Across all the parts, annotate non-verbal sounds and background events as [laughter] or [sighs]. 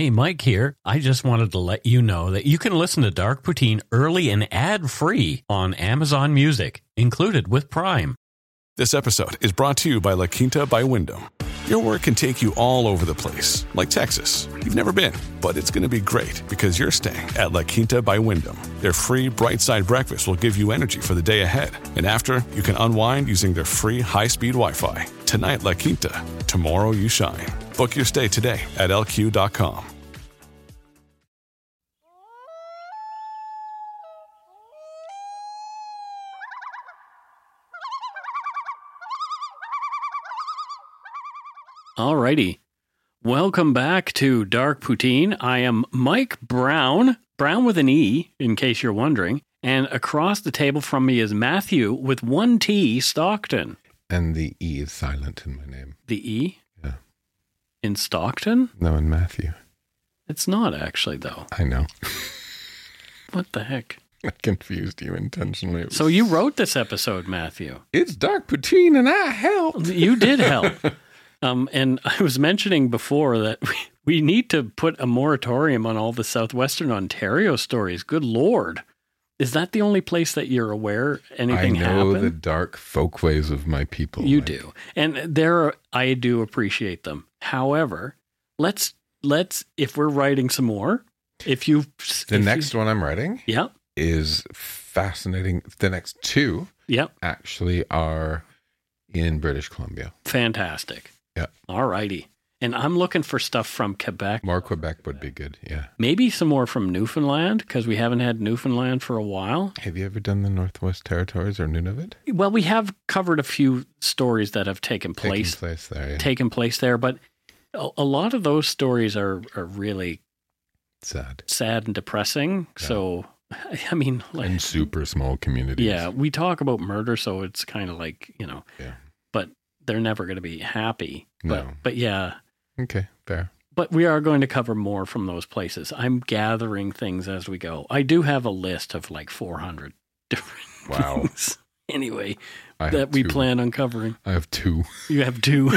Hey, Mike here. I just wanted to let you know that you can listen to Dark Poutine early and ad free on Amazon Music, included with Prime. This episode is brought to you by La Quinta by Wyndham. Your work can take you all over the place, like Texas. You've never been, but it's going to be great because you're staying at La Quinta by Wyndham. Their free bright side breakfast will give you energy for the day ahead. And after, you can unwind using their free high speed Wi Fi. Tonight, La Quinta. Tomorrow, you shine. Book your stay today at lq.com. Alrighty. Welcome back to Dark Poutine. I am Mike Brown, Brown with an E, in case you're wondering. And across the table from me is Matthew with one T, Stockton. And the E is silent in my name. The E? In Stockton? No, in Matthew. It's not actually, though. I know. [laughs] What the heck? I confused you intentionally. So you wrote this episode, Matthew. It's Dark Poutine and I helped. You did [laughs] help. um, and I was mentioning before that we, [laughs] we need to put a moratorium on all the southwestern Ontario stories. Good lord. Is that the only place that you're aware anything happened? I know happened? the dark folkways of my people. You Mike. do. And there are, I do appreciate them. However, let's let's if we're writing some more, if you The next one I'm writing Yeah. is fascinating. The next two Yeah. actually are in British Columbia. Fantastic. Yeah. All righty. And I'm looking for stuff from Quebec. More Quebec would be good. Yeah. Maybe some more from Newfoundland because we haven't had Newfoundland for a while. Have you ever done the Northwest Territories or Nunavut? Well, we have covered a few stories that have taken place place there. Yeah. taken place there, but a, a lot of those stories are are really Sad. sad and depressing. Yeah. So, [laughs] I mean, like, And super small communities. yeah, we talk about murder, so it's kind of like you know, Yeah. but they're never going to be happy. But No. but yeah, Okay. Fair. but we are going to cover more from those places. I'm gathering things as we go. I do have a list of like 400 [laughs] different Wow. things. [laughs] Anyway, I that we two. plan on covering. I have two. You have two.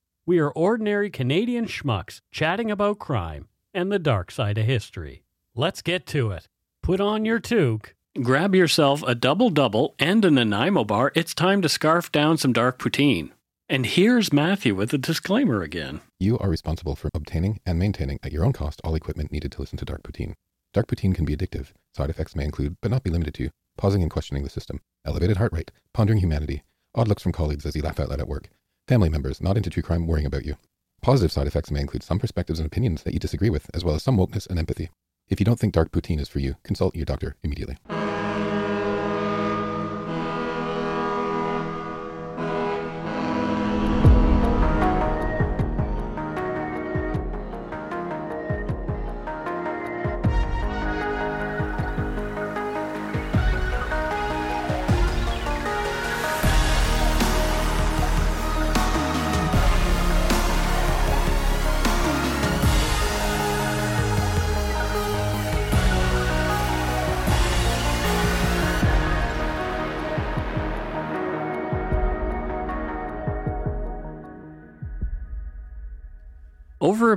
We are ordinary Canadian schmucks chatting about crime and the dark side of history. Let's get to it. Put on your toque. Grab yourself a double double and a Nanaimo bar. It's time to scarf down some dark poutine. And here's Matthew with the disclaimer again. You are responsible for obtaining and maintaining at your own cost all equipment needed to listen to Dark Poutine. Dark Poutine can be addictive. Side effects may include, but not be limited to, pausing and questioning the system, elevated heart rate, pondering humanity, odd looks from colleagues as you laugh out loud at work, family members not into true crime worrying about you. Positive side effects may include some perspectives and opinions that you disagree with, as well as some wokeness and empathy. If you don't think Dark Poutine is for you, consult your doctor immediately.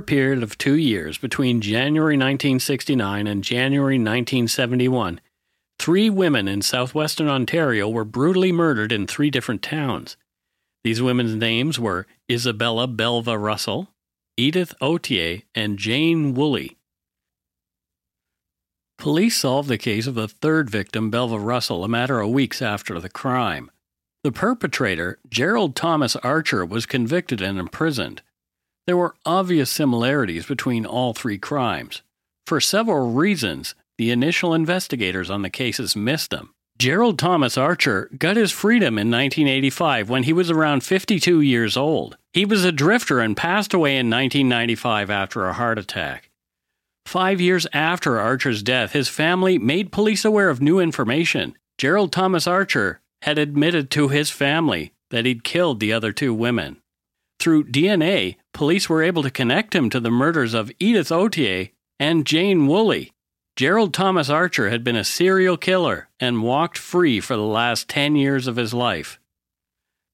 Period of two years between January 1969 and January 1971, three women in southwestern Ontario were brutally murdered in three different towns. These women's names were Isabella Belva Russell, Edith Autier, and Jane Woolley. Police solved the case of the third victim, Belva Russell, a matter of weeks after the crime. The perpetrator, Gerald Thomas Archer, was convicted and imprisoned. There were obvious similarities between all three crimes. For several reasons, the initial investigators on the cases missed them. Gerald Thomas Archer got his freedom in 1985 when he was around 52 years old. He was a drifter and passed away in 1995 after a heart attack. Five years after Archer's death, his family made police aware of new information. Gerald Thomas Archer had admitted to his family that he'd killed the other two women. Through DNA, police were able to connect him to the murders of Edith Autier and Jane Woolley. Gerald Thomas Archer had been a serial killer and walked free for the last 10 years of his life.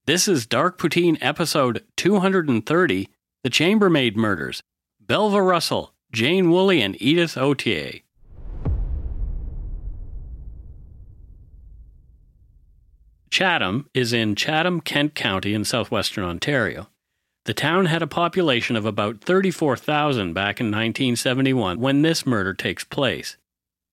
This is Dark Poutine episode 230 The Chambermaid Murders. Belva Russell, Jane Woolley, and Edith Autier. Chatham is in Chatham, Kent County in southwestern Ontario. The town had a population of about 34,000 back in 1971 when this murder takes place.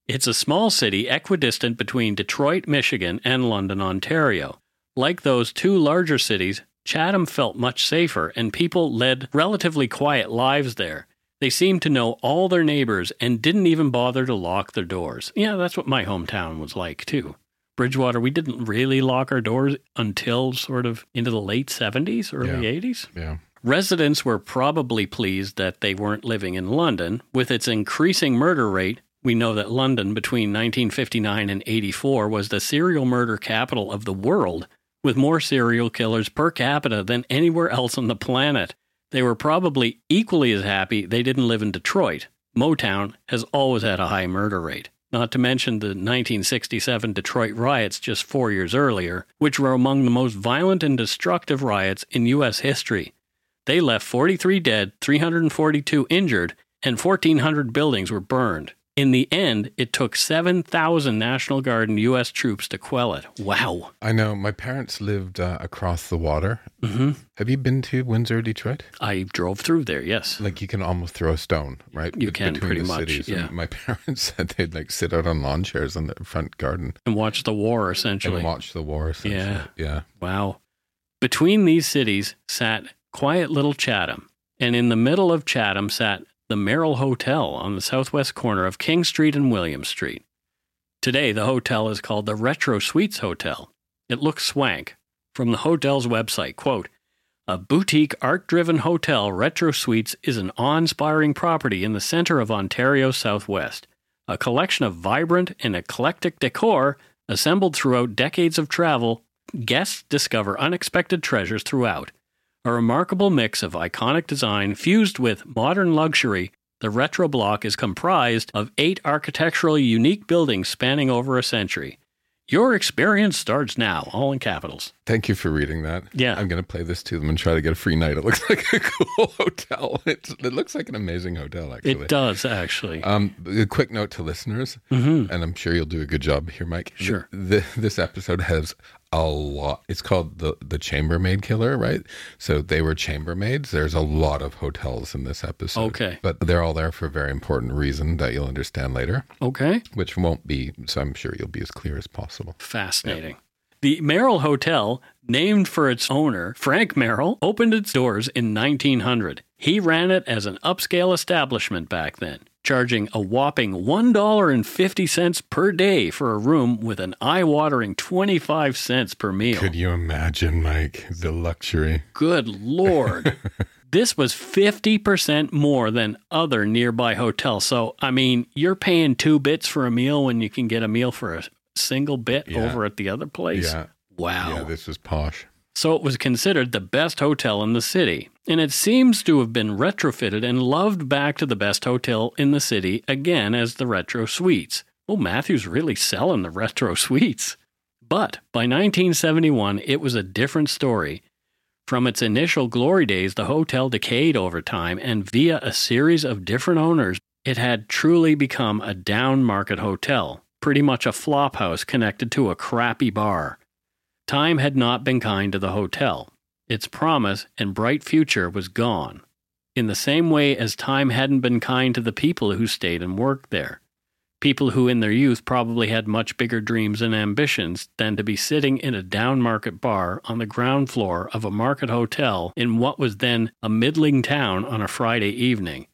It's a small city equidistant between Detroit, Michigan, and London, Ontario. Like those two larger cities, Chatham felt much safer, and people led relatively quiet lives there. They seemed to know all their neighbors and didn't even bother to lock their doors. Yeah, that's what my hometown was like, too. Bridgewater, we didn't really lock our doors until sort of into the late 70s, early Yeah. 80s. Yeah. Residents were probably pleased that they weren't living in London. With its increasing murder rate, we know that London between 1959 and 84 was the serial murder capital of the world, with more serial killers per capita than anywhere else on the planet. They were probably equally as happy they didn't live in Detroit. Motown has always had a high murder rate. Not to mention the 1967 Detroit riots just four years earlier, which were among the most violent and destructive riots in U.S. history. They left 43 dead, 342 injured, and 1,400 buildings were burned. In the end, it took 7,000 National Guard and U.S. troops to quell it. Wow. I know. My parents lived uh, across the water. hmm Have you been to Windsor, Detroit? I drove through there, yes. Like you can almost throw a stone, right? You bet- can, between pretty the much, cities. yeah. And my [laughs] parents said they'd like sit out on lawn chairs in the front garden And watch the war, essentially. and watch the war. essentially. Yeah. Yeah. Wow. Between these cities sat quiet little Chatham, and in the middle of Chatham sat the Merrill Hotel on the southwest corner of King Street and William Street. Today, the hotel is called the Retro Suites Hotel. It looks swank. From the hotel's website, quote, a boutique art driven hotel, Retro Suites is an awe inspiring property in the center of Ontario's southwest. A collection of vibrant and eclectic decor assembled throughout decades of travel, guests discover unexpected treasures throughout. A remarkable mix of iconic design fused with modern luxury, the retro block is comprised of eight architecturally unique buildings spanning over a century. Your experience starts now, all in capitals. Thank you for reading that. Yeah. I'm going to play this to them and try to get a free night. It looks [laughs] like a cool hotel. It's, it looks like an amazing hotel, actually. It does, actually. Um, a quick note to listeners, Mhm. and I'm sure you'll do a good job here, Mike. Sure. th- this episode has a lot. It's called the the Chambermaid Killer, right? So they were chambermaids. There's a lot of hotels in this episode. Okay. but they're all there for a very important reason that you'll understand later, Okay. which won't be. So I'm sure you'll be as clear as possible. Fascinating. The Merrill Hotel, named for its owner, Frank Merrill, opened its doors in 1900. He ran it as an upscale establishment back then, charging a whopping $1.50 per day for a room with an eye watering 25 cents per meal. Could you imagine, Mike, the luxury? Good Lord. [laughs] this was 50% more than other nearby hotels. So, I mean, you're paying two bits for a meal when you can get a meal for a single bit Yeah. over at the other place. Yeah, Wow. yeah. This was posh. So it was considered the best hotel in the city, and it seems to have been retrofitted and loved back to the best hotel in the city again as the Retro Suites. Oh, Matthew's really selling the Retro Suites. But by 1971, it was a different story. From its initial glory days, the hotel decayed over time, and via a series of different owners, it had truly become a down market hotel, pretty much a flop house connected to a crappy bar. Time had not been kind to the hotel. Its promise and bright future was gone, in the same way as time hadn't been kind to the people who stayed and worked there. People who in their youth probably had much bigger dreams and ambitions than to be sitting in a down market bar on the ground floor of a market hotel in what was then a middling town on a Friday evening.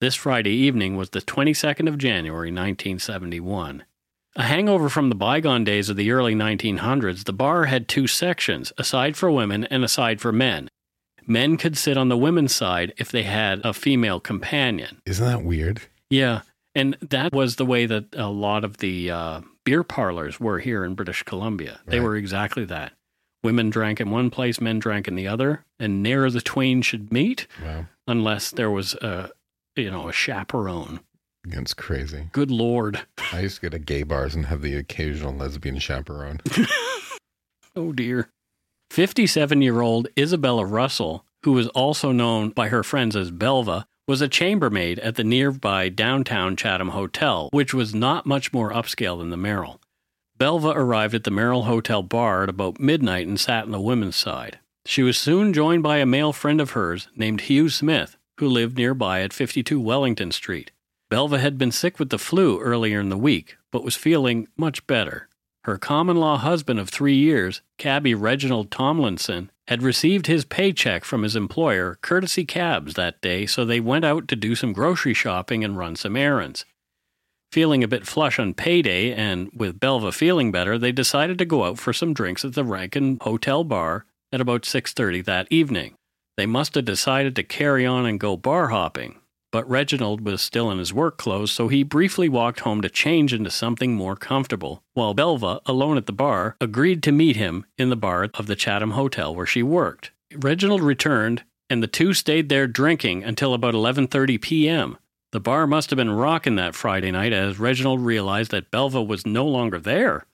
This Friday evening was the 22nd of January, 1971. A hangover from the bygone days of the early 1900s, the bar had two sections, a side for women and a side for men. Men could sit on the women's side if they had a female companion. Isn't that weird? Yeah. And that was the way that a lot of the uh, beer parlors were here in British Columbia. They were exactly that. Women drank in one place, men drank in the other, and ne'er the twain should meet Wow. unless there was a, you know, a chaperone. It's crazy. Good Lord. I used to go to gay bars and have the occasional lesbian chaperone. [laughs] Oh dear. 57 year old Isabella Russell, who was also known by her friends as Belva, was a chambermaid at the nearby downtown Chatham Hotel, which was not much more upscale than the Merrill. Belva arrived at the Merrill Hotel bar at about midnight and sat on the women's side. She was soon joined by a male friend of hers named Hugh Smith, who lived nearby at 52 Wellington Street. Belva had been sick with the flu earlier in the week, but was feeling much better. Her common law husband of three years, cabby Reginald Tomlinson, had received his paycheck from his employer, courtesy cabs, that day, so they went out to do some grocery shopping and run some errands. Feeling a bit flush on payday, and with Belva feeling better, they decided to go out for some drinks at the Rankin Hotel bar at about 6:30 that evening. They must have decided to carry on and go bar hopping, but Reginald was still in his work clothes, so he briefly walked home to change into something more comfortable, while Belva, alone at the bar, agreed to meet him in the bar of the Chatham Hotel where she worked. Reginald returned, and the two stayed there drinking until about 11:30 p.m. The bar must have been rocking that Friday night as Reginald realized that Belva was no longer there.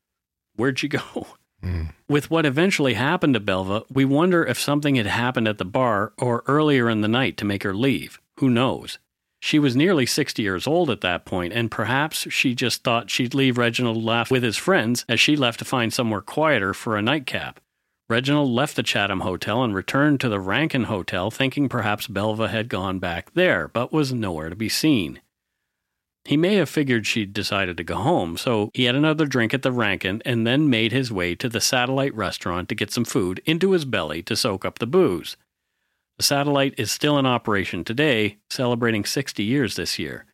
Where'd she go? [laughs] Mm. With what eventually happened to Belva, we wonder if something had happened at the bar or earlier in the night to make her leave. Who knows? She was nearly 60 years old at that point, and perhaps she just thought she'd leave Reginald laugh with his friends as she left to find somewhere quieter for a nightcap. Reginald left the Chatham Hotel and returned to the Rankin Hotel, thinking perhaps Belva had gone back there, but was nowhere to be seen. He may have figured she'd decided to go home, so he had another drink at the Rankin and then made his way to the satellite restaurant to get some food into his belly to soak up the booze. The satellite is still in operation today, celebrating 60 years this year.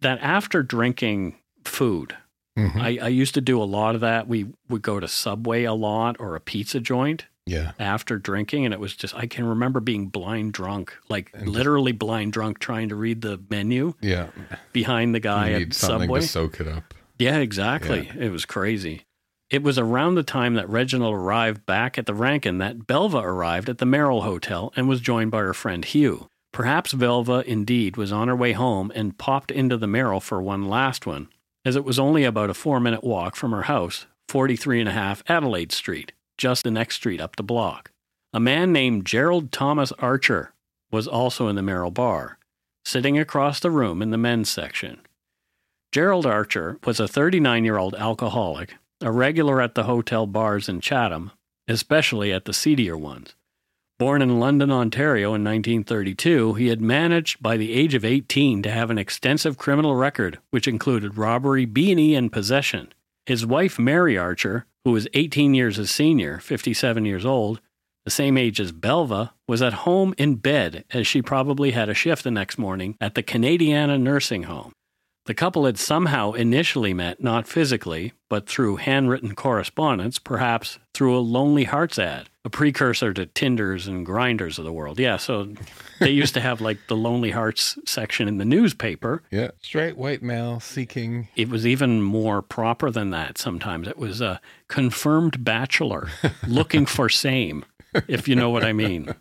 That after drinking food, Mhm. I, I used to do a lot of that. We would go to Subway a lot or a pizza joint yeah. after drinking, and it was just, I can remember being blind drunk, like And literally blind drunk, trying to read the menu Yeah. behind the guy you at something Subway. to soak it up. Yeah, exactly. It was crazy. It was around the time that Reginald arrived back at the Rankin that Belva arrived at the Merrill Hotel and was joined by her friend Hugh. Perhaps Belva indeed was on her way home and popped into the Merrill for one last one, as it was only about a four minute walk from her house, 43 and a half Adelaide Street, just the next street up the block. A man named Gerald Thomas Archer was also in the Merrill bar, sitting across the room in the men's section. Gerald Archer was a 39 year old alcoholic, a regular at the hotel bars in Chatham, especially at the seedier ones. Born in London, Ontario in 1932, he had managed by the age of 18 to have an extensive criminal record, which included robbery, B&E, and possession. His wife, Mary Archer, who was 18 years his senior, 57 years old, the same age as Belva, was at home in bed as she probably had a shift the next morning at the Canadiana nursing home. The couple had somehow initially met not physically, but through handwritten correspondence, perhaps through a Lonely Hearts ad, a precursor to Tinders and Grinders of the world. Yeah, so they used to have like the Lonely Hearts section in the newspaper. Yeah. Straight white male seeking. It was even more proper than that sometimes. It was a confirmed bachelor looking for same, if you know what I mean.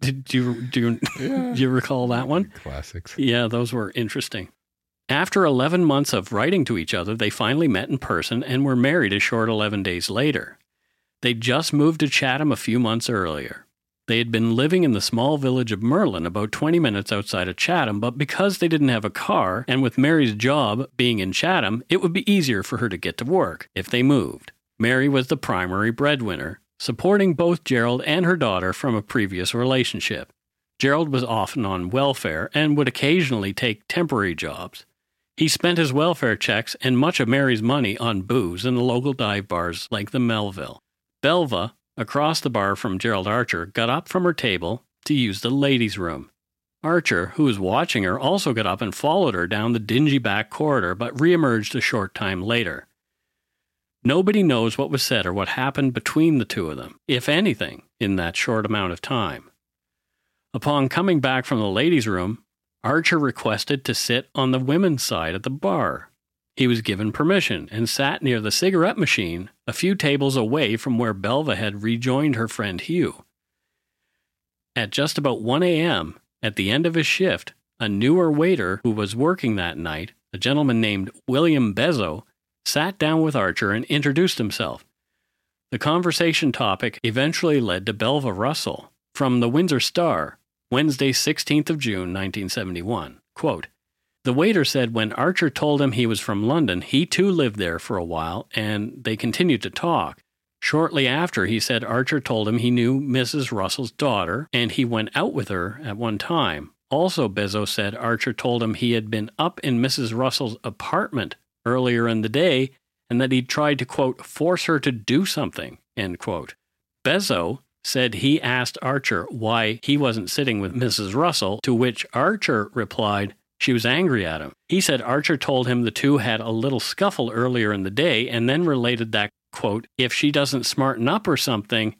Did you do you, Yeah. do you recall that one? Classics. Yeah, those were interesting. After 11 months of writing to each other, they finally met in person and were married a short 11 days later. They'd just moved to Chatham a few months earlier. They had been living in the small village of Merlin, about 20 minutes outside of Chatham, but because they didn't have a car, and with Mary's job being in Chatham, it would be easier for her to get to work if they moved. Mary was the primary breadwinner, supporting both Gerald and her daughter from a previous relationship. Gerald was often on welfare and would occasionally take temporary jobs. He spent his welfare checks and much of Mary's money on booze in the local dive bars like the Melville. Belva, across the bar from Gerald Archer, got up from her table to use the ladies' room. Archer, who was watching her, also got up and followed her down the dingy back corridor, but reemerged a short time later. Nobody knows what was said or what happened between the two of them, if anything, in that short amount of time. Upon coming back from the ladies' room, Archer requested to sit on the women's side at the bar. He was given permission and sat near the cigarette machine, a few tables away from where Belva had rejoined her friend Hugh. At just about 1 a.m., at the end of his shift, a newer waiter who was working that night, a gentleman named William Bezo, sat down with Archer and introduced himself. The conversation topic eventually led to Belva Russell from the Windsor Star, Wednesday, 16th of June, 1971. Quote, the waiter said when Archer told him he was from London, he too lived there for a while, and they continued to talk. Shortly after, he said Archer told him he knew Mrs. Russell's daughter, and he went out with her at one time. Also, Bezos said Archer told him he had been up in Mrs. Russell's apartment earlier in the day and that he'd tried to, quote, force her to do something, end quote. Bezos said he asked Archer why he wasn't sitting with Mrs. Russell, to which Archer replied, she was angry at him. He said Archer told him the two had a little scuffle earlier in the day and then related that, quote, if she doesn't smarten up or something,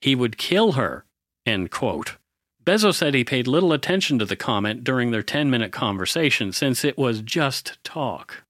he would kill her, end quote. Bezos said he paid little attention to the comment during their 10 minute conversation since it was just talk.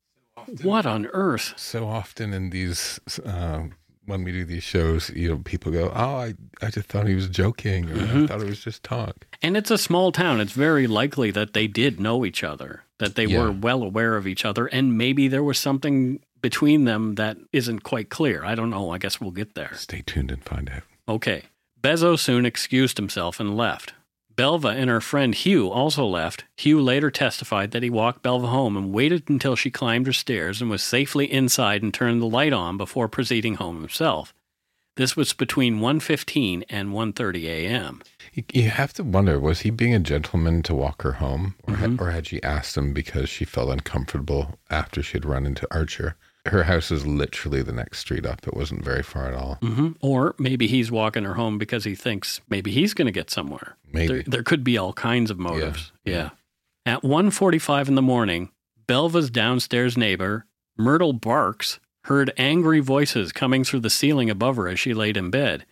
What on earth? So often in these uh, when we do these shows, you know, people go, "Oh, I, I just thought he was joking, or mm-hmm. I thought it was just talk." And it's a small town; it's very likely that they did know each other, that they yeah. were well aware of each other, and maybe there was something between them that isn't quite clear. I don't know. I guess we'll get there. Stay tuned and find out. Okay. Bezos soon excused himself and left. Belva and her friend Hugh also left. Hugh later testified that he walked Belva home and waited until she climbed her stairs and was safely inside and turned the light on before proceeding home himself. This was between 1:15 and 1:30 a.m. You have to wonder was he being a gentleman to walk her home or, mm-hmm. had, or had she asked him because she felt uncomfortable after she had run into Archer? Her house is literally the next street up. It wasn't very far at all. Mm-hmm. Or maybe he's walking her home because he thinks maybe he's going to get somewhere. Maybe there, there, could be all kinds of motives. Yeah. yeah. At 1:45 in the morning, Belva's downstairs neighbor, Myrtle Barks, heard angry voices coming through the ceiling above her as she laid in bed.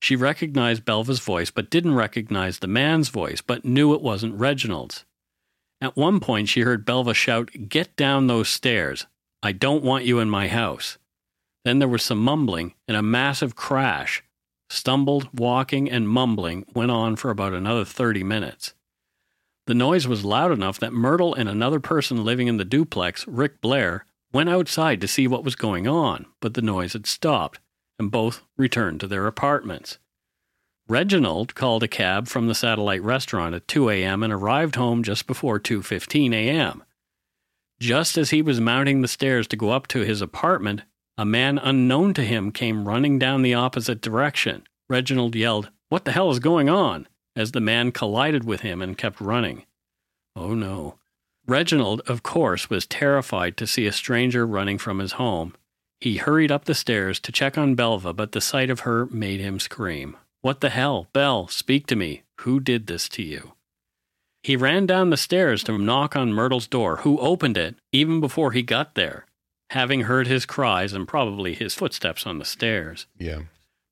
She recognized Belva's voice, but didn't recognize the man's voice, but knew it wasn't Reginald's. At one point, she heard Belva shout, Get down those stairs. I don't want you in my house. Then there was some mumbling and a massive crash. Stumbled, walking, and mumbling went on for about another 30 minutes. The noise was loud enough that Myrtle and another person living in the duplex, Rick Blair, went outside to see what was going on, but the noise had stopped, and both returned to their apartments. Reginald called a cab from the satellite restaurant at 2 a.m. and arrived home just before 2:15 a.m. Just as he was mounting the stairs to go up to his apartment, a man unknown to him came running down the opposite direction. Reginald yelled, What the hell is going on? as the man collided with him and kept running. Oh no. Reginald, of course, was terrified to see a stranger running from his home. He hurried up the stairs to check on Belva, but the sight of her made him scream. What the hell? Belle, speak to me. Who did this to you? He ran down the stairs to knock on Myrtle's door, who opened it even before he got there, having heard his cries and probably his footsteps on the stairs. Yeah.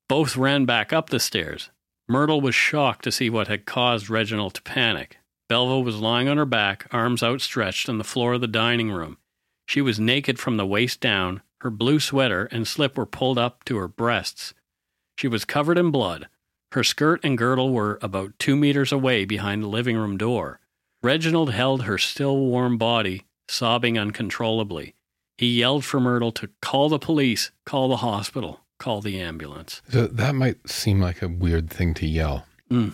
Both ran back up the stairs. Myrtle was shocked to see what had caused Reginald to panic. Belva was lying on her back, arms outstretched, on the floor of the dining room. She was naked from the waist down. Her blue sweater and slip were pulled up to her breasts. She was covered in blood. Her skirt and girdle were about two meters away behind the living room door. Reginald held her still warm body, sobbing uncontrollably. He yelled for Myrtle to call the police, call the hospital, call the ambulance. So that might seem like a weird thing to yell. Mm.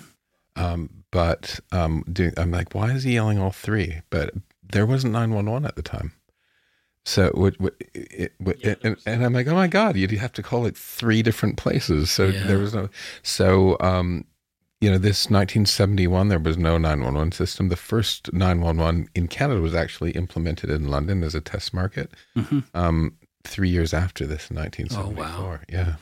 Um, but um, do, I'm like, why is he yelling all three? But there wasn't 911 at the time. So, what, it, yeah, and, and, I'm like, oh my god, you'd have to call it three different places. So yeah. there was no. So, um, you know, this 1971, there was no 911 system. The first 911 in Canada was actually implemented in London as a test market. Mm-hmm. Um, three years after this, in 1974. Oh, wow. Yeah.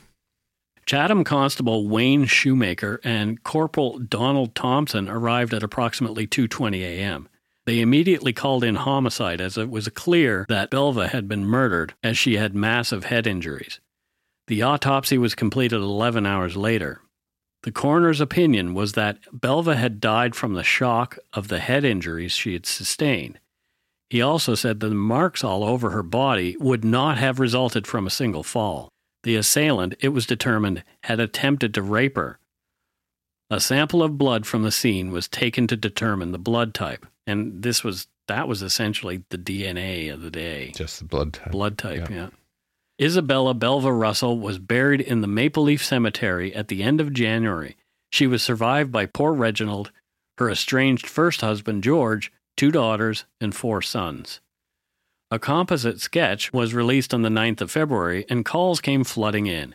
Chatham Constable Wayne Shoemaker and Corporal Donald Thompson arrived at approximately 2:20 a.m. They immediately called in homicide as it was clear that Belva had been murdered as she had massive head injuries. The autopsy was completed 11 hours later. The coroner's opinion was that Belva had died from the shock of the head injuries she had sustained. He also said that the marks all over her body would not have resulted from a single fall. The assailant, it was determined, had attempted to rape her. A sample of blood from the scene was taken to determine the blood type, and this was that was essentially the DNA of the day. Just the blood type. Blood type, Yeah. yeah. Isabella Belva Russell was buried in the Maple Leaf Cemetery at the end of January. She was survived by poor Reginald, her estranged first husband George, two daughters, and four sons. A composite sketch was released on the 9th of February, and calls came flooding in.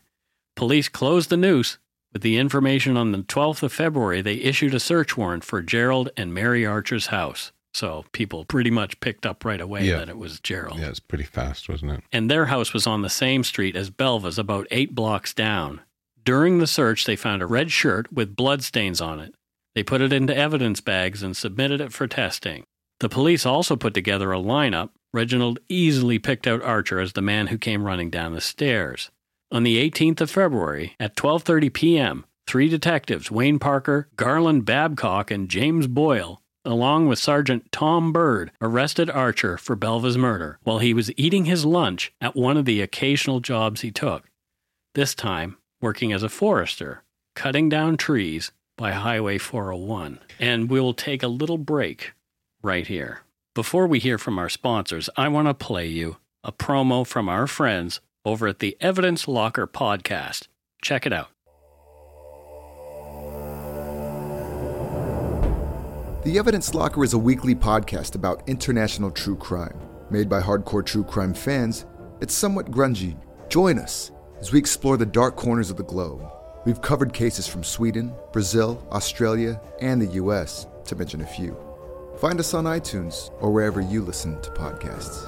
Police closed the noose. With the information on the 12th of February, they issued a search warrant for Gerald and Mary Archer's house. So people pretty much picked up right away Yeah. that it was Gerald Yeah, it's pretty fast, wasn't it? and their house was on the same street as Belva's, about eight blocks down. During the search, they found a red shirt with bloodstains on it. They put it into evidence bags and submitted it for testing. The police also put together a lineup. Reginald easily picked out Archer as the man who came running down the stairs. On the 18th of February, at 12:30 p.m., three detectives, Wayne Parker, Garland Babcock, and James Boyle, along with Sergeant Tom Bird, arrested Archer for Belva's murder while he was eating his lunch at one of the occasional jobs he took. This time, working as a forester, cutting down trees by Highway 401. And we'll take a little break right here. Before we hear from our sponsors, I want to play you a promo from our friends over at the Evidence Locker podcast. Check it out. The Evidence Locker is a weekly podcast about international true crime. Made by hardcore true crime fans, it's somewhat grungy. Join us as we explore the dark corners of the globe. We've covered cases from Sweden, Brazil, Australia, and the US, to mention a few. Find us on iTunes or wherever you listen to podcasts.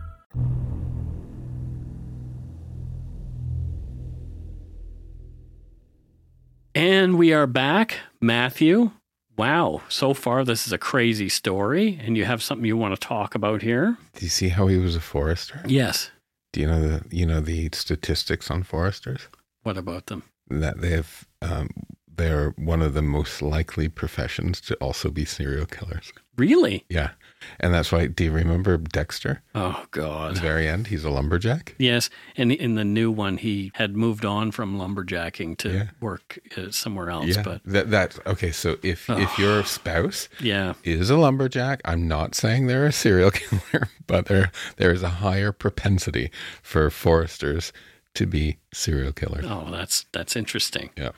And we are back. Matthew, wow, so far this is a crazy story, and you have something you want to talk about here? Do you see how he was a forester? Yes. Do you know the you know the statistics on foresters? What about them? That they have um, they're one of the most likely professions to also be serial killers. Really? Yeah, and that's why. Do you remember Dexter? Oh, At God. the very end, he's a lumberjack. Yes, and in the new one, he had moved on from lumberjacking to Yeah. work uh, somewhere else. yeah, But that that's okay. So if if your spouse yeah, is a lumberjack, I'm not saying they're a serial [laughs] killer, but there there is a higher propensity for foresters to be serial killers. oh, that's that's interesting. Yeah.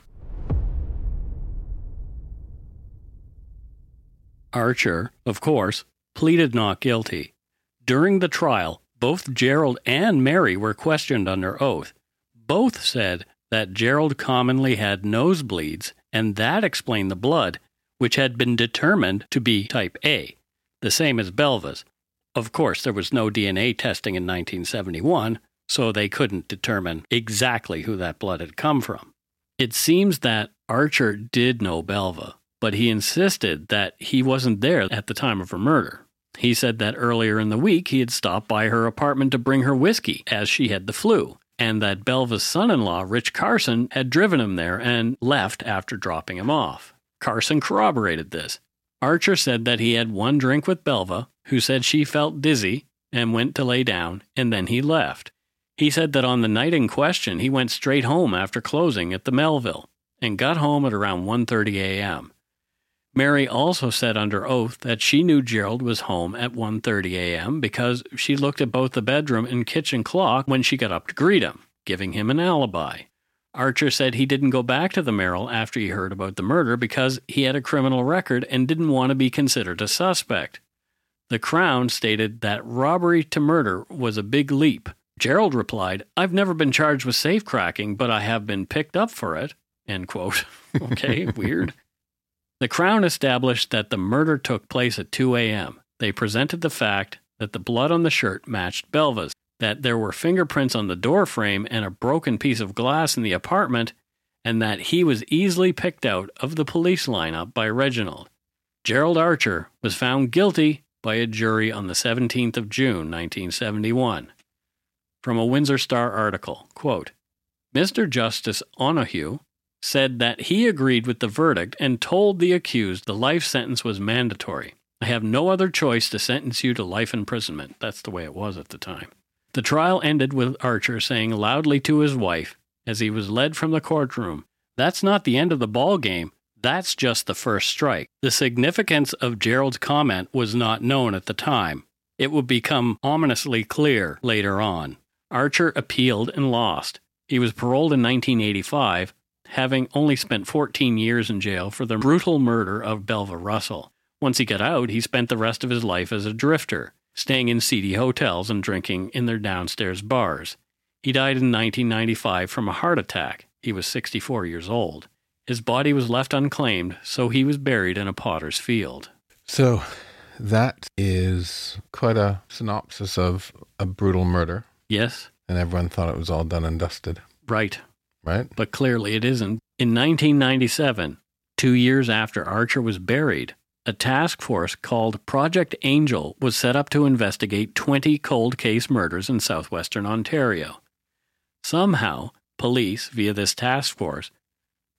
Archer, of course, pleaded not guilty. During the trial, both Gerald and Mary were questioned under oath. Both said that Gerald commonly had nosebleeds, and that explained the blood, which had been determined to be type A, the same as Belva's. Of course, there was no DNA testing in 1971, so they couldn't determine exactly who that blood had come from. It seems that Archer did know Belva, but he insisted that he wasn't there at the time of her murder. He said that earlier in the week he had stopped by her apartment to bring her whiskey as she had the flu, and that Belva's son in law, Rich Carson, had driven him there and left after dropping him off. Carson corroborated this. Archer said that he had one drink with Belva, who said she felt dizzy and went to lay down, and then he left. He said that on the night in question, he went straight home after closing at the Melville and got home at around 1:30 a.m. Mary also said under oath that she knew Gerald was home at 1:30 a.m. because she looked at both the bedroom and kitchen clock when she got up to greet him, giving him an alibi. Archer said he didn't go back to the Merrill after he heard about the murder because he had a criminal record and didn't want to be considered a suspect. The Crown stated that robbery to murder was a big leap. Gerald replied, I've never been charged with safecracking, but I have been picked up for it. End quote. [laughs] okay, weird. The Crown established that the murder took place at 2 a.m. They presented the fact that the blood on the shirt matched Belva's, that there were fingerprints on the door frame and a broken piece of glass in the apartment, and that he was easily picked out of the police lineup by Reginald. Gerald Archer was found guilty by a jury on the 17th of June, 1971. From a Windsor Star article, quote, Mr. Justice Onahue said that he agreed with the verdict and told the accused the life sentence was mandatory. I have no other choice to sentence you to life imprisonment. That's the way it was at the time. The trial ended with Archer saying loudly to his wife as he was led from the courtroom, That's not the end of the ball game. That's just the first strike. The significance of Gerald's comment was not known at the time. It would become ominously clear later on. Archer appealed and lost. He was paroled in 1985, having only spent 14 years in jail for the brutal murder of Belva Russell. Once he got out, he spent the rest of his life as a drifter, staying in seedy hotels and drinking in their downstairs bars. He died in 1995 from a heart attack. He was 64 years old. His body was left unclaimed, so he was buried in a potter's field. So that is quite a synopsis of a brutal murder, Yes, and everyone thought it was all done and dusted, right. Right? But clearly it isn't. In 1997, two years after Archer was buried, a task force called Project Angel was set up to investigate 20 cold case murders in southwestern Ontario. Somehow, police, via this task force,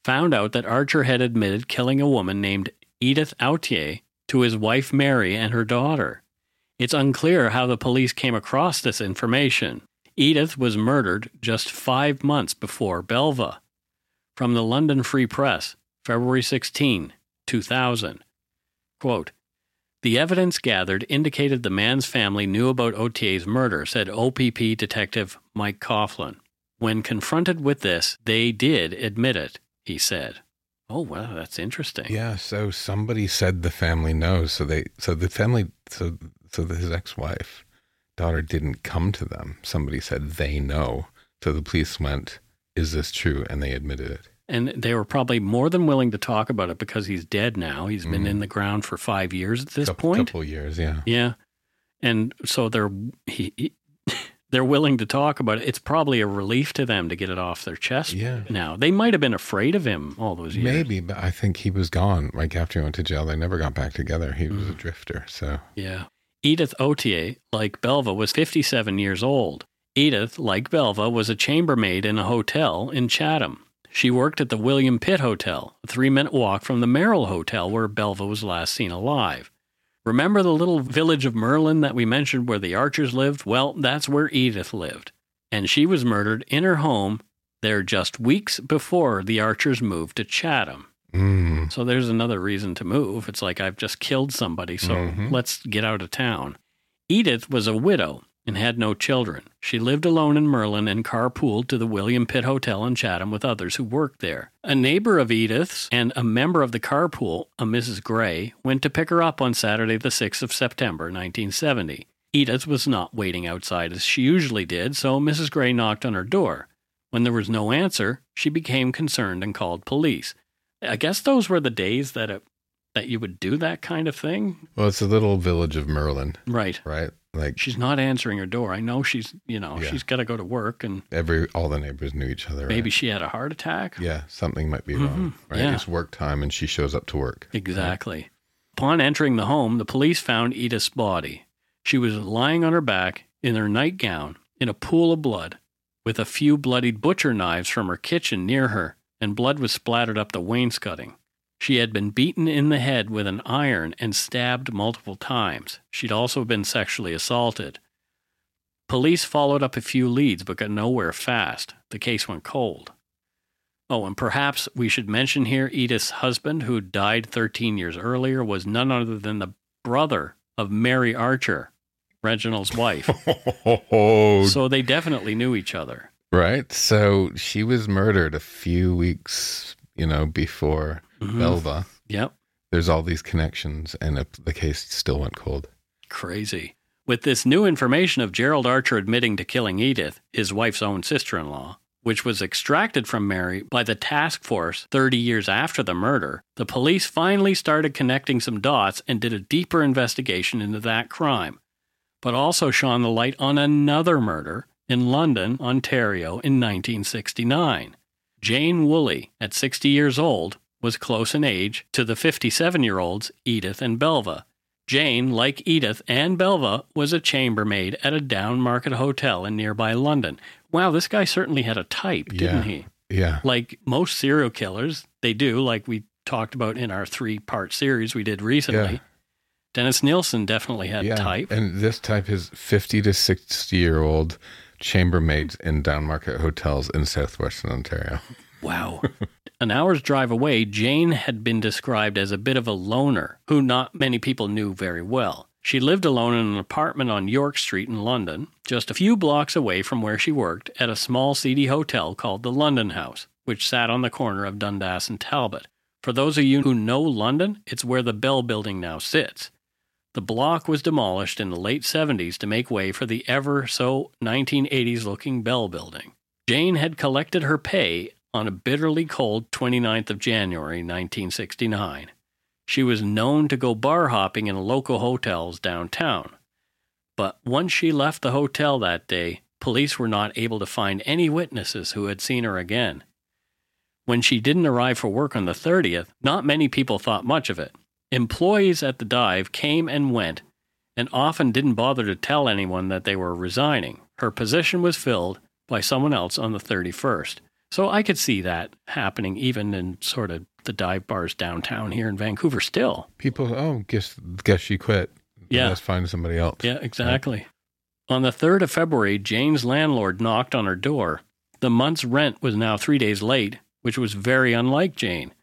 found out that Archer had admitted killing a woman named Edith Autier to his wife Mary and her daughter. It's unclear how the police came across this information. Edith was murdered just five months before Belva. From the London Free Press, February 16, 2000. Quote, the evidence gathered indicated the man's family knew about Autier's murder, said OPP Detective Mike Coughlin. When confronted with this, they did admit it, he said. Oh, well, that's interesting. Yeah. So somebody said the family knows. So they, so the family, so so his ex-wife, daughter didn't come to them. Somebody said they know. So the police went, "Is this true?" And they admitted it. And they were probably more than willing to talk about it because he's dead now. He's been mm-hmm. in the ground for five years at this couple, point. couple years, yeah. Yeah, and so they're he, he- [laughs] they're willing to talk about it. It's probably a relief to them to get it off their chest. Yeah. Now they might have been afraid of him all those years. Maybe, but I think he was gone. Like after he went to jail, they never got back together. He was a mm. drifter. So Yeah. Edith Autier, like Belva, was 57 years old. Edith, like Belva, was a chambermaid in a hotel in Chatham. She worked at the William Pitt Hotel, a three minute walk from the Merrill Hotel where Belva was last seen alive. Remember the little village of Merlin that we mentioned where the Archers lived? Well, that's where Edith lived. And she was murdered in her home there just weeks before the Archers moved to Chatham. Mm, So there's another reason to move. It's like I've just killed somebody, so Mhm. let's get out of town. Edith was a widow and had no children. She lived alone in Merlin and carpooled to the William Pitt Hotel in Chatham with others who worked there. A neighbor of Edith's and a member of the carpool, a Mrs. Gray, went to pick her up on Saturday, the 6th of September, 1970. Edith was not waiting outside as she usually did, so Mrs. Gray knocked on her door. When there was no answer, she became concerned and called police. I guess those were the days that it, that you would do that kind of thing. well, it's a little village of Merlin, Right. right? Like She's not answering her door. I know she's, you know, Yeah. she's got to go to work and every all the neighbors knew each other. maybe right? she had a heart attack. yeah, something might be mm-hmm. wrong. Right? yeah. It's work time, and she shows up to work. Exactly. Upon entering the home, the police found Edith's body. She was lying on her back in her nightgown in a pool of blood, with a few bloodied butcher knives from her kitchen near her, and blood was splattered up the wainscoting. She had been beaten in the head with an iron and stabbed multiple times. She'd also been sexually assaulted. Police followed up a few leads but got nowhere fast. The case went cold. Oh, and perhaps we should mention here Edith's husband, who died 13 years earlier, was none other than the brother of Mary Archer, Reginald's wife. [laughs] Oh, so they definitely knew each other. Right. So she was murdered a few weeks, you know, before Mhm. Belva. Yep. There's all these connections, and it, the case still went cold. Crazy. With this new information of Gerald Archer admitting to killing Edith, his wife's own sister in law, which was extracted from Mary by the task force 30 years after the murder, the police finally started connecting some dots and did a deeper investigation into that crime, but also shone the light on another murder in London, Ontario in 1969. Jane Woolley, at 60 years old, was close in age to the 57 year olds Edith and Belva. Jane, like Edith and Belva, was a chambermaid at a downmarket hotel in nearby London. Wow, this guy certainly had a type, didn't Yeah. he? Yeah. Like most serial killers, they do, like we talked about in our three part series we did recently. Yeah. Dennis Nilsen definitely had yeah. type. And this type is 50 to 60 year old chambermaids in downmarket hotels in southwestern Ontario. Wow. [laughs] An hour's drive away, Jane had been described as a bit of a loner who not many people knew very well. She lived alone in an apartment on York Street in London, just a few blocks away from where she worked at a small seedy hotel called the London House, which sat on the corner of Dundas and Talbot. For those of you who know London, it's where the Bell Building now sits. The block was demolished in the late 70s to make way for the ever so 1980s looking Bell Building. Jane had collected her pay on a bitterly cold 29th of January 1969. She was known to go bar hopping in local hotels downtown. But once she left the hotel that day, police were not able to find any witnesses who had seen her again. When she didn't arrive for work on the 30th, not many people thought much of it. Employees at the dive came and went and often didn't bother to tell anyone that they were resigning. Her position was filled by someone else on the 31st. So I could see that happening even in sort of the dive bars downtown here in Vancouver still. People, oh, guess guess she quit. Yeah. Let's find somebody else. Yeah, exactly. On the 3rd of February, Jane's landlord knocked on her door. The month's rent was now three days late, which was very unlike Jane.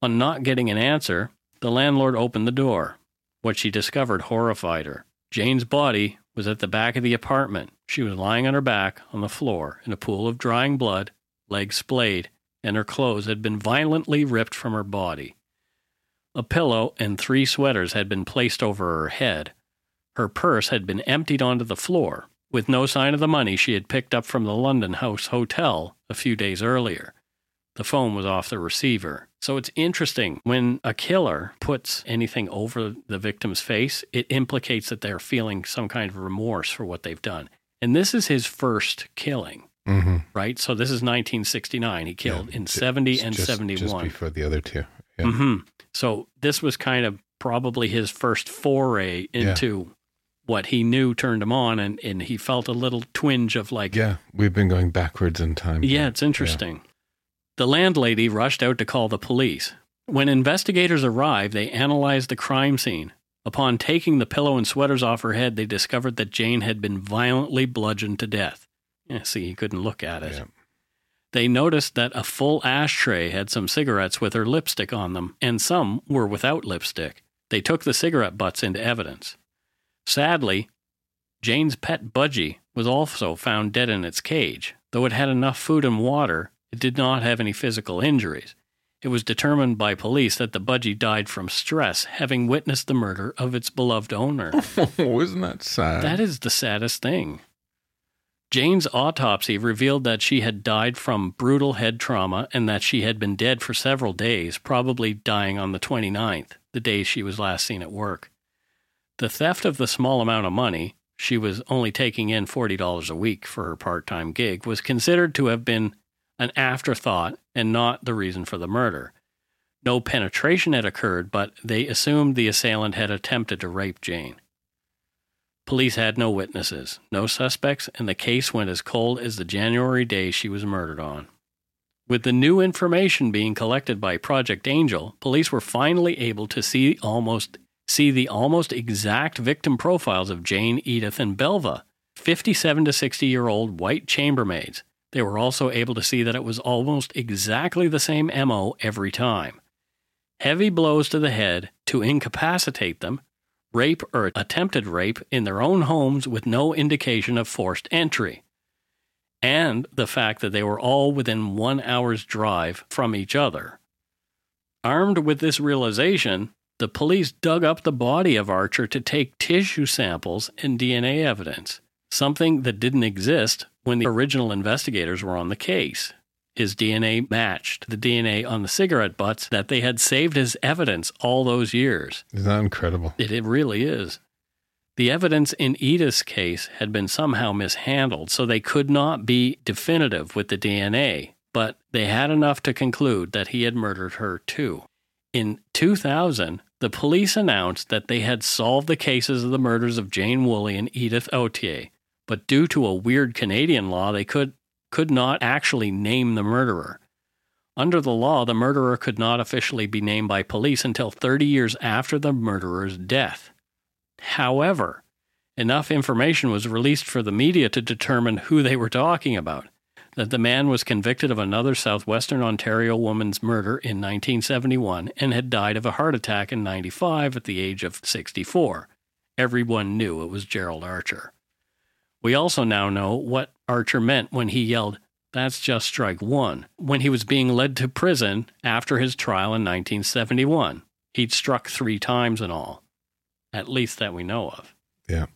On not getting an answer, the landlord opened the door. What she discovered horrified her. Jane's body was at the back of the apartment. She was lying on her back on the floor in a pool of drying blood, legs splayed, and her clothes had been violently ripped from her body. A pillow and three sweaters had been placed over her head. Her purse had been emptied onto the floor, with no sign of the money she had picked up from the London House Hotel a few days earlier. The phone was off the receiver. So it's interesting when a killer puts anything over the victim's face, it implicates that they're feeling some kind of remorse for what they've done. And this is his first killing, Mm-hmm. right? So this is 1969. He killed in 70 and just, 71. Just before the other two. Yeah. hmm So this was kind of probably his first foray Yeah. into what he knew turned him on, and, and he felt a little twinge of like, Yeah. We've been going backwards in time. yeah, it's interesting. The landlady rushed out to call the police. When investigators arrived, they analyzed the crime scene. Upon taking the pillow and sweaters off her head, they discovered that Jane had been violently bludgeoned to death. Yeah, see, he couldn't look at it. Yeah. They noticed that a full ashtray had some cigarettes with her lipstick on them, and some were without lipstick. They took the cigarette butts into evidence. Sadly, Jane's pet budgie was also found dead in its cage. Though it had enough food and water, it did not have any physical injuries. It was determined by police that the budgie died from stress, having witnessed the murder of its beloved owner. [laughs] Oh, isn't that sad? That is the saddest thing. Jane's autopsy revealed that she had died from brutal head trauma and that she had been dead for several days, probably dying on the 29th, the day she was last seen at work. The theft of the small amount of money, she was only taking in $40 a week for her part time gig, was considered to have been an afterthought and not the reason for the murder. No penetration had occurred, but they assumed the assailant had attempted to rape Jane. Police had no witnesses, no suspects, and the case went as cold as the January day she was murdered on. With the new information being collected by Project Angel, police were finally able to see almost see the almost exact victim profiles of Jane, Edith, and Belva, 57 to 60 year old white chambermaids. They were also able to see that it was almost exactly the same MO every time. Heavy blows to the head to incapacitate them, rape or attempted rape in their own homes with no indication of forced entry, and the fact that they were all within one hour's drive from each other. Armed with this realization, the police dug up the body of Archer to take tissue samples and DNA evidence, something that didn't exist when the original investigators were on the case. His DNA matched the DNA on the cigarette butts that they had saved as evidence all those years. Isn't that incredible? It, it really is. The evidence in Edith's case had been somehow mishandled, so they could not be definitive with the DNA, but they had enough to conclude that he had murdered her too. In 2000, the police announced that they had solved the cases of the murders of Jane Woolley and Edith Autier, but due to a weird Canadian law, they could, could not actually name the murderer. Under the law, the murderer could not officially be named by police until 30 years after the murderer's death. However, enough information was released for the media to determine who they were talking about. That the man was convicted of another southwestern Ontario woman's murder in 1971 and had died of a heart attack in 95 at the age of 64. Everyone knew it was Gerald Archer. We also now know what Archer meant when he yelled, That's just strike one, when he was being led to prison after his trial in 1971. He'd struck three times in all at least that we know of. Yeah.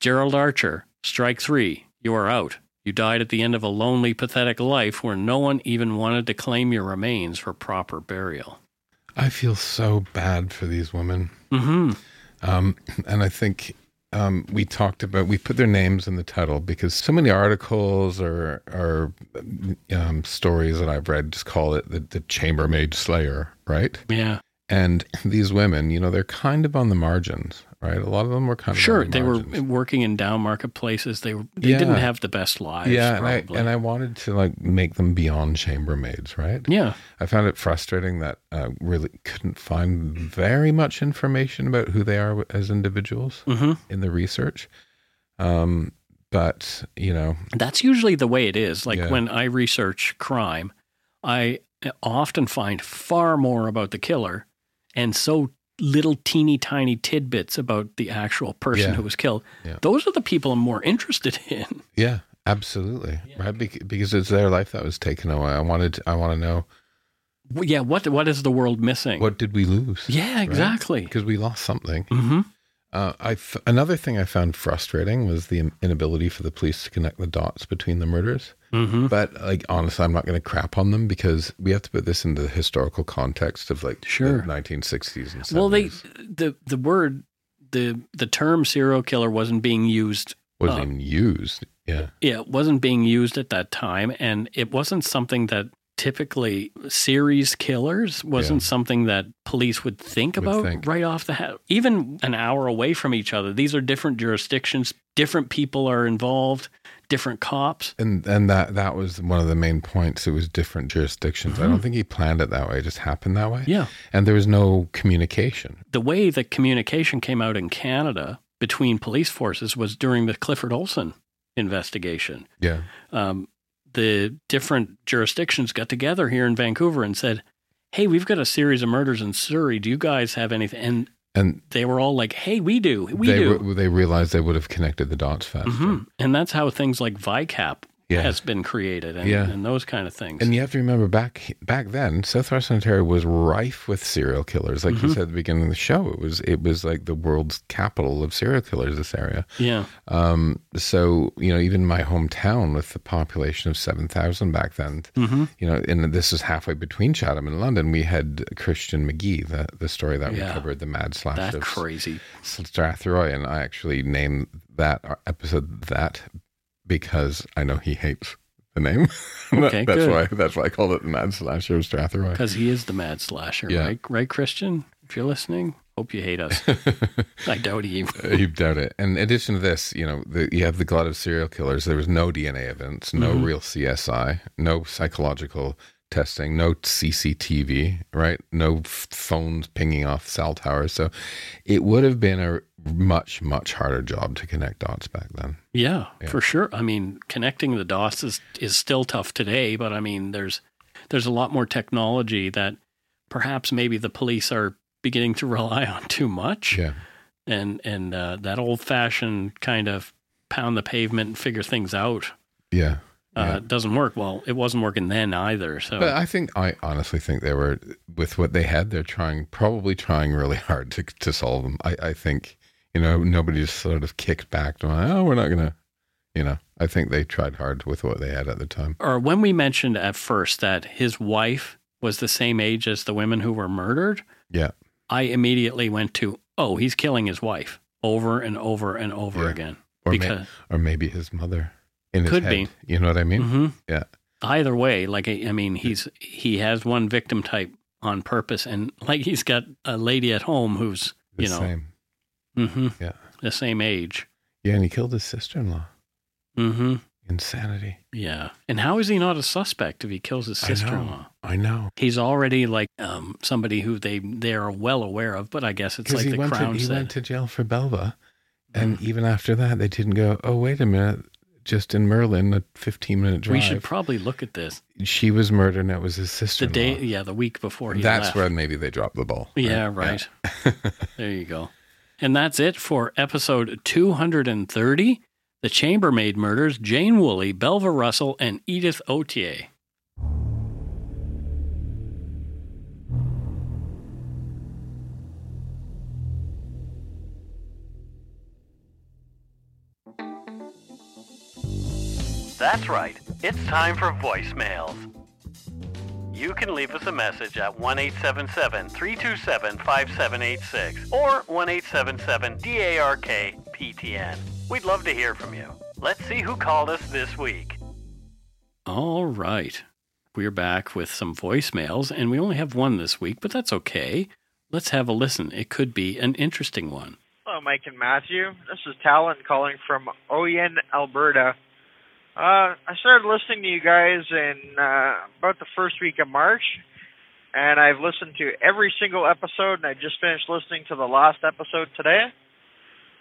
Gerald Archer, strike three, you are out. You died at the end of a lonely, pathetic life where no one even wanted to claim your remains for proper burial. I feel so bad for these women. Mm-hmm. Um, and I think um, we talked about, we put their names in the title because so many articles or, or um, stories that I've read just call it the, the chambermaid slayer, right? Yeah. And these women, you know, they're kind of on the margins, right? A lot of them were kind of Sure, they were working in down market places. They were they Yeah. didn't have the best lives. yeah, and I, and I wanted to like make them beyond chambermaids, right? yeah, I found it frustrating that I really couldn't find very much information about who they are as individuals hmm in the research. Um, but you know, that's usually the way it is. Like Yeah. when I research crime, I often find far more about the killer and so little teeny tiny tidbits about the actual person Yeah. who was killed. Yeah. Those are the people I'm more interested [laughs] in. yeah, absolutely, right? Because it's their life that was taken away. I wanted, to, I want to know Well, Yeah, what what is the world missing? what did we lose? Yeah, exactly. Because we lost something. hmm Uh, I f- another thing I found frustrating was the inability for the police to connect the dots between the murders. Hmm But like honestly, I'm not going to crap on them because we have to put this in the historical context of like Sure. the 1960s and 70s. Well, they the the word the the term serial killer wasn't being used. wasn't uh, even used. Yeah, Yeah, it wasn't being used at that time, and it wasn't something that typically series killers wasn't Yeah. something that police would think Would about think. right off the hat. Even an hour away from each other, these are different jurisdictions. Different people are involved. Different cops. and and that that was one of the main points. It was different jurisdictions. I don't think he planned it that way. It just happened that way. Mm-hmm. Yeah. and there was no communication. the way that communication came out in Canada between police forces was during the Clifford Olson investigation. Yeah, Um, the different jurisdictions got together here in Vancouver and said, "Hey, we've got a series of murders in Surrey. Do you guys have anything?" And and they were all like, "Hey, we do, we they do." re- they realized they would have connected the dots faster. Mhm. And that's how things like VICAP Yeah. has been created, and, Yeah. and those kind of things. And you have to remember back back then, Southwestern Ontario was rife with serial killers. Like Mm-hmm. you said at the beginning of the show, it was it was like the world's capital of serial killers. This area. yeah, Um, so you know, even my hometown with the population of seven thousand back then, Mm-hmm. you know, and this is halfway between Chatham and London. We had Christian Magee, the the story that Yeah. we covered, the Mad Slash that's of crazy. Strathroy, and I actually named that episode that because I know he hates the name. [laughs] Okay, that's good. why that's why I called it the Mad Slasher of Strathroy. Because he is the mad slasher, Yeah. right? Right, Christian? If you're listening, hope you hate us. [laughs] I doubt he. you doubt it. And in addition to this, you know, the, you have the glut of serial killers. There was no DNA evidence, no Mm-hmm. real CSI, no psychological testing, no CCTV, right? No f- phones pinging off cell towers. So it would have been a much, much harder job to connect dots back then. Yeah, for sure. I mean, connecting the dots is, is still tough today, but I mean, there's there's a lot more technology that perhaps maybe the police are beginning to [laughs] rely on too much, Yeah. and and uh, that old fashioned kind of pound the pavement and figure things out. Yeah. uh, Yeah. doesn't work. Well, it wasn't working then either. So But I think I honestly think they were with what they had. They're trying, probably trying really [laughs] hard to to solve them. I, I think you know nobody just sort of kicked back to oh we're not gonna, you know. I think they tried hard with what they had at the time. or when we mentioned at first that his wife was the same age as the women who were murdered, Yeah, I immediately went to, oh, he's killing his wife over and over and over Yeah. again. or because may, or maybe his mother in his Could head. be. You know what I mean? hmm Yeah. either way, like I I mean, he's he has one victim type on purpose, and like he's got a lady at home who's The you know same. Hmm Yeah. the same age. Yeah, and he killed his sister-in-law. Mm hmm Insanity. Yeah, and how is he not a suspect if he kills his sister-in-law? I know. He's already like um, somebody who they they are well aware of, but I guess it's like he the went to crown he said. went to jail for Belva, and even after that, they didn't go. Oh, wait a minute. Just in Merlin, a fifteen-minute drive. we should probably look at this she was murdered, and it was his sister. the day, yeah, the week before he That's left. where maybe they dropped the ball. Yeah, right. [laughs] there you go. And that's it for episode 230 The Chambermaid Murders, Jane Woolley, Belva Russell, and Edith Autier. That's right. It's time for voicemails. You can leave us a message at 1 877 327 5786 or 1 877 DARK PTN. We'd love to hear from you. Let's see who called us this week. All right. We're back with some voicemails, and we only have one this week, but that's okay. Let's have a listen. It could be an interesting one. Hello, Mike and Matthew. This is Talon calling from Oyen, Alberta. Uh, I started listening to you guys in uh, about the first week of March, and I've listened to every single episode, and I just finished listening to the last episode today.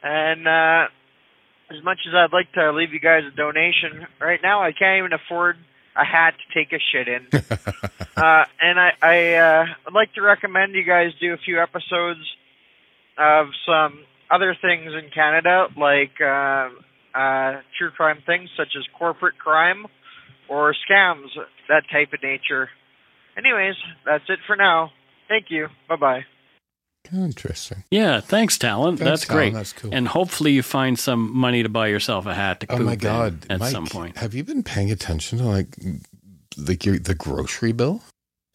And uh, as much as I'd like to leave you guys a donation, right now I can't even afford a hat to take a shit in. [laughs] uh, and I, I uh, would like to recommend you guys do a few episodes of some other things in Canada, like uh, uh, true crime things such as corporate crime or scams, that type of nature. Anyways, that's it for now. Thank you. Bye bye. Interesting. Yeah, thanks, Talon. Thanks, that's Talon. great. That's cool. And hopefully you find some money to buy yourself a hat to Oh poop my God, at Mike, some point. Have you been paying attention to like like your the grocery bill?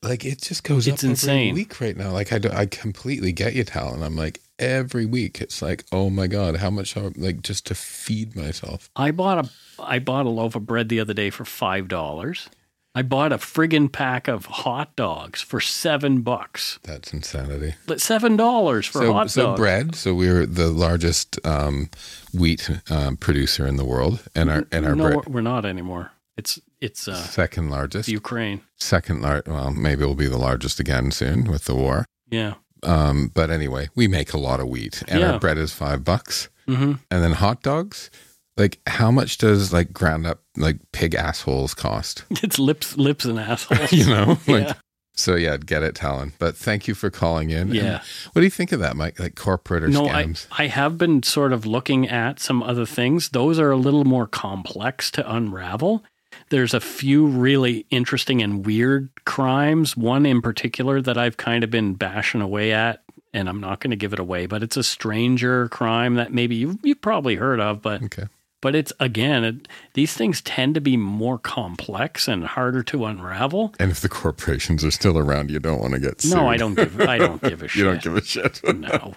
Like it just goes It's up insane. every week right now. Like I do, I completely get you, Talon. I'm like every week it's like, oh my god, how much? Are, like just to feed myself. I bought a I bought a loaf of bread the other day for five dollars. I bought a friggin' pack of hot dogs for seven bucks. That's insanity. But seven dollars for so, hot so dogs. bread. So we're the largest um, wheat um, producer in the world, and our and our no, bread we're- we're not anymore. It's it's uh, second largest. Ukraine. Second large. Well, maybe we'll be the largest again soon with the war. Yeah. Um, but anyway, we make a lot of wheat, and Yeah. our bread is five bucks. hmm And then hot dogs, like how much does like ground up like pig assholes cost? [laughs] It's lips lips and [laughs] assholes. you know, [laughs] like Yeah. so. Yeah, get it, Talon. But thank you for calling in. And Yeah. what do you think of that, Mike? Like corporate or No, I. I have been sort of looking at some other things. Those are a little more complex to unravel. There's a few really interesting and weird crimes. One in particular that I've kind of been bashing away at, and I'm not going to give it away, but it's a stranger crime that maybe you've, you've probably heard of, but okay. but it's again, it, these things tend to be more complex and harder to unravel. And if the corporations are still around, you don't want to get sued. No, I don't give I don't give a shit. [laughs] you don't give a shit. [laughs] no.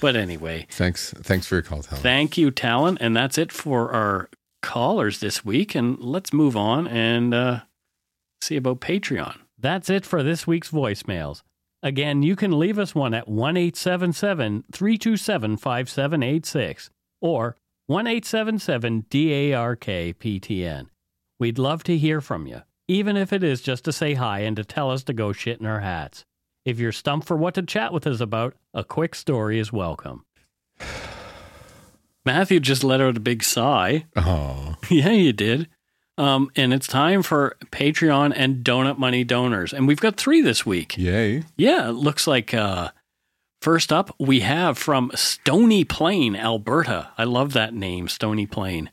But anyway, Thanks. Thanks for your call, Talon. Thank you, Talon. And that's it for our callers this week. And let's move on and uh, see about Patreon. That's it for this week's voicemails. Again, you can leave us one at 1 877 327 5786 or 1 877 DARK PTN. We'd love to hear from you, even if it is just to say hi and to tell us to go shit in our hats. If you're stumped for what to chat with us about, a quick story is welcome. Matthew just let out a big sigh. Oh, [laughs] yeah, you did. Um, and it's time for Patreon and Donut Money donors. And we've got three this week. yay! Yeah, it looks like uh, first up we have from Stony Plain, Alberta. I love that name, Stony Plain.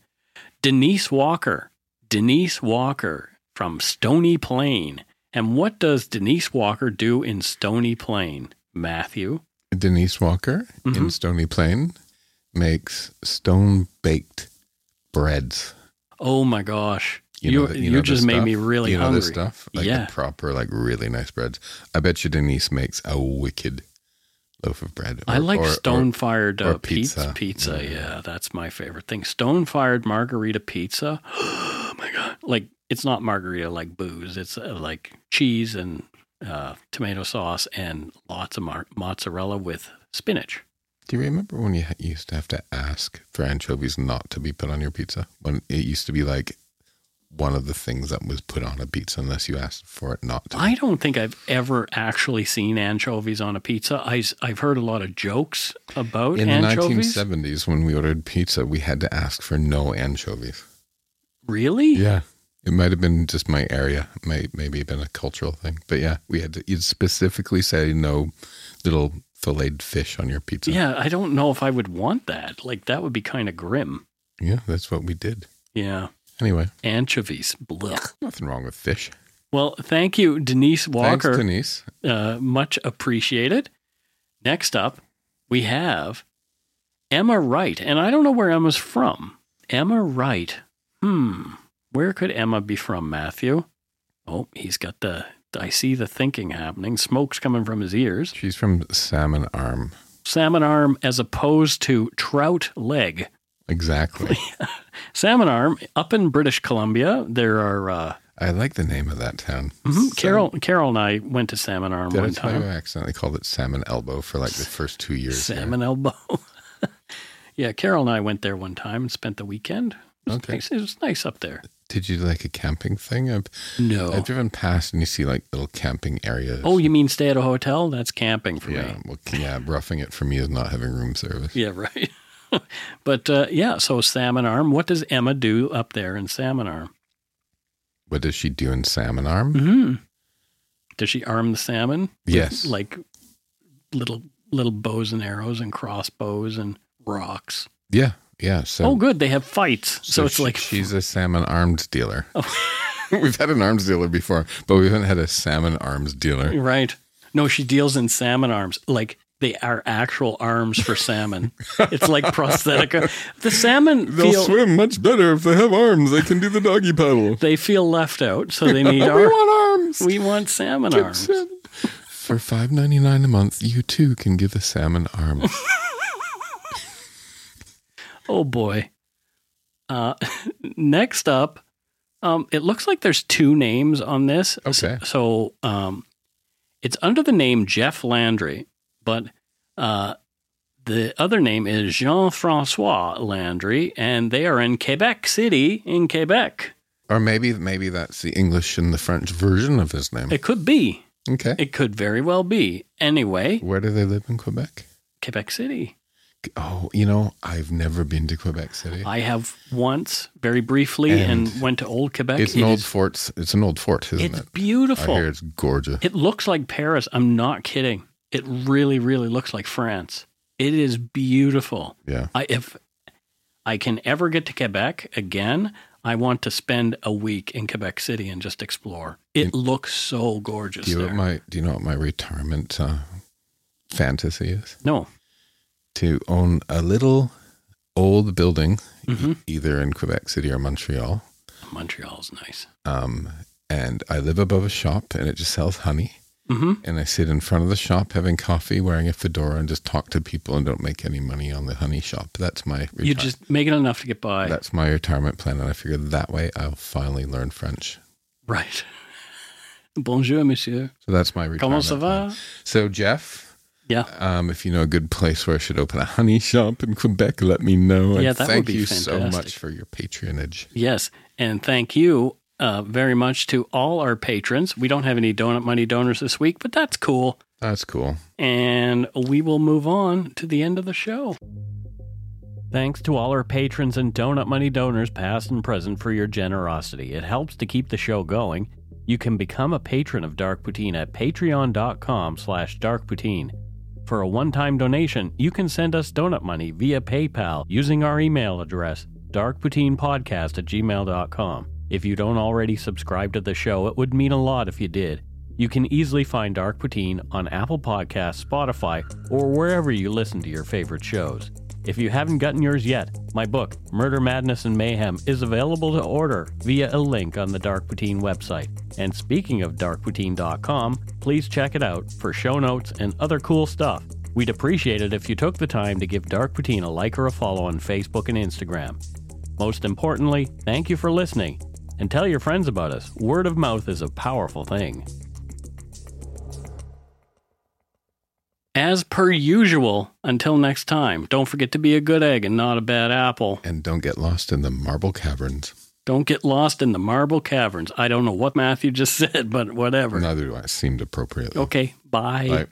Denise Walker, Denise Walker from Stony Plain. And what does Denise Walker do in Stony Plain, Matthew? Denise Walker Mhm. in Stony Plain makes stone baked breads. Oh my gosh. You, You, know the- you, know just made me really you know hungry. this stuff, like yeah. the proper, like really nice breads. I bet you Denise makes a wicked loaf of bread. I like or- or- stone fired uh, pizza. pizza. Pizza, yeah. that's my favorite thing. Stone fired margarita pizza. [gasps] oh my god! Like it's not margarita like booze. It's uh, like cheese and uh, tomato sauce and lots of mar- mozzarella with spinach. Do you remember when you used to have to ask for anchovies not to be put on your pizza? When it used to be like one of the things that was put on a pizza unless you asked for it not to. I don't think I've ever actually seen anchovies on a pizza. I, have heard a lot of jokes about anchovies. In anchovies. the 1970s, when we ordered pizza, we had to ask for no anchovies. Really? Yeah. It might have been just my area, may maybe been a cultural thing, but yeah, we had to. You'd specifically say no little filleted fish on your pizza. Yeah, I don't know if I would want that. Like that would be kind of grim. yeah, that's what we did. Yeah, Anyway, anchovies. Blech. [sighs] nothing wrong with fish. Well, thank you, Denise Walker. Thanks, Denise. uh, much appreciated. Next up, we have Emma Wright, and I don't know where Emma's from. Emma Wright. Hmm. Where could Emma be from, Matthew? Oh, he's got the. I see the thinking happening. Smoke's coming from his ears. She's from Salmon Arm. Salmon arm as opposed to trout leg. Exactly. [laughs] Salmon arm up in British Columbia. There are. Uh, I like the name of that town. mhm, So- Carol, Carol, and I went to Salmon Arm Did I one you time. I accidentally called it Salmon Elbow for like the first two years? there? Salmon elbow. [laughs] yeah, Carol and I went there one time and spent the weekend. It Okay. nice. It was nice up there. Did you do like a camping thing? I've, No. I've driven past and you see like little camping areas. Oh, you mean stay at a hotel? That's camping for yeah. me. Well, yeah, roughing it for me is not having room service. Yeah, [laughs] right. but uh, yeah, so Salmon Arm. What does Emma do up there in Salmon Arm? What does she do in Salmon Arm? hmm Does she arm the salmon? with, Yes. like little little bows and arrows and crossbows and rocks. Yeah, yeah. So, oh, good. They have fights. So, it's she- like she's a salmon arms dealer. Oh. [laughs] We've had an arms dealer before, but we haven't had a salmon arms dealer. Right. No, she deals in salmon arms. Like they are actual arms for salmon. it's like [laughs] prosthetic. The salmon feel swim much better if they have arms. They can do the doggy paddle. [laughs] they feel left out, so they need arms. we want arms. We want salmon arms. For five ninety nine a month, you too can give a salmon arm. Oh boy. Uh, [laughs] next up, um, it looks like there's two names on this. Okay. So, um, it's under the name Jeff Landry, but uh, the other name is Jean Francois Landry, and they are in Quebec City, in Quebec. or maybe maybe that's the English and the French version of his name. It could be. Okay. It could very well be. Anyway, Where do they live in Quebec? Quebec City. Oh, you know, I've never been to Quebec City. I have once, very briefly, and, And went to Old Quebec. it's It an old is- fort. It's an old fort, isn't It's it? I beautiful. hear it's gorgeous. It looks like Paris. I'm not kidding. It really, really looks like France. It is beautiful. yeah. I, if I can ever get to Quebec again, I want to spend a week in Quebec City and just explore. It looks so gorgeous Do you know my Do you know what my retirement uh, fantasy is? no. To own a little old building, Mhm. either in Quebec City or Montreal. Montreal's nice. Um, and I live above a shop, and it just sells honey. hmm And I sit in front of the shop having coffee, wearing a fedora, and just talk to people and don't make any money on the honey shop. That's my You just make it enough to get by. that's my retirement plan, and I figured that way I'll finally learn French. right. [laughs] Bonjour, monsieur. So that's my retirement. Comment ça plan. va? So Jeff, Yeah. um, if you know a good place where I should open a honey shop in Quebec, let me know. And Yeah, that would thank be you so much for your patronage. Yes. And thank you uh, very much to all our patrons. We don't have any donut money donors this week, but that's cool. That's cool. And we will move on to the end of the show. Thanks to all our patrons and Donut Money donors, past and present, for your generosity. It helps to keep the show going. You can become a patron of Dark Poutine at patreon.com slash darkpoutine. For a one-time donation, you can send us donut money via PayPal using our email address, darkpoutinepodcast at gmail.com. If you don't already subscribe to the show, it would mean a lot if you did. You can easily find Dark Poutine on Apple Podcasts, Spotify, or wherever you listen to your favorite shows. If you haven't gotten yours yet, my book, Murder, Madness, and Mayhem, is available to order via a link on the Dark Poutine website. And speaking of darkpoutine.com, please check it out for show notes and other cool stuff. We'd appreciate it if you took the time to give Dark Poutine a like or a follow on Facebook and Instagram. Most importantly, thank you for listening and tell your friends about us. Word of mouth is a powerful thing. As per usual, until next time, don't forget to be a good egg and not a bad apple. And don't get lost in the marble caverns. Don't get lost in the marble caverns. I don't know what Matthew just [laughs] said, but whatever. Neither do I. Seemed appropriate. Okay, bye. Bye.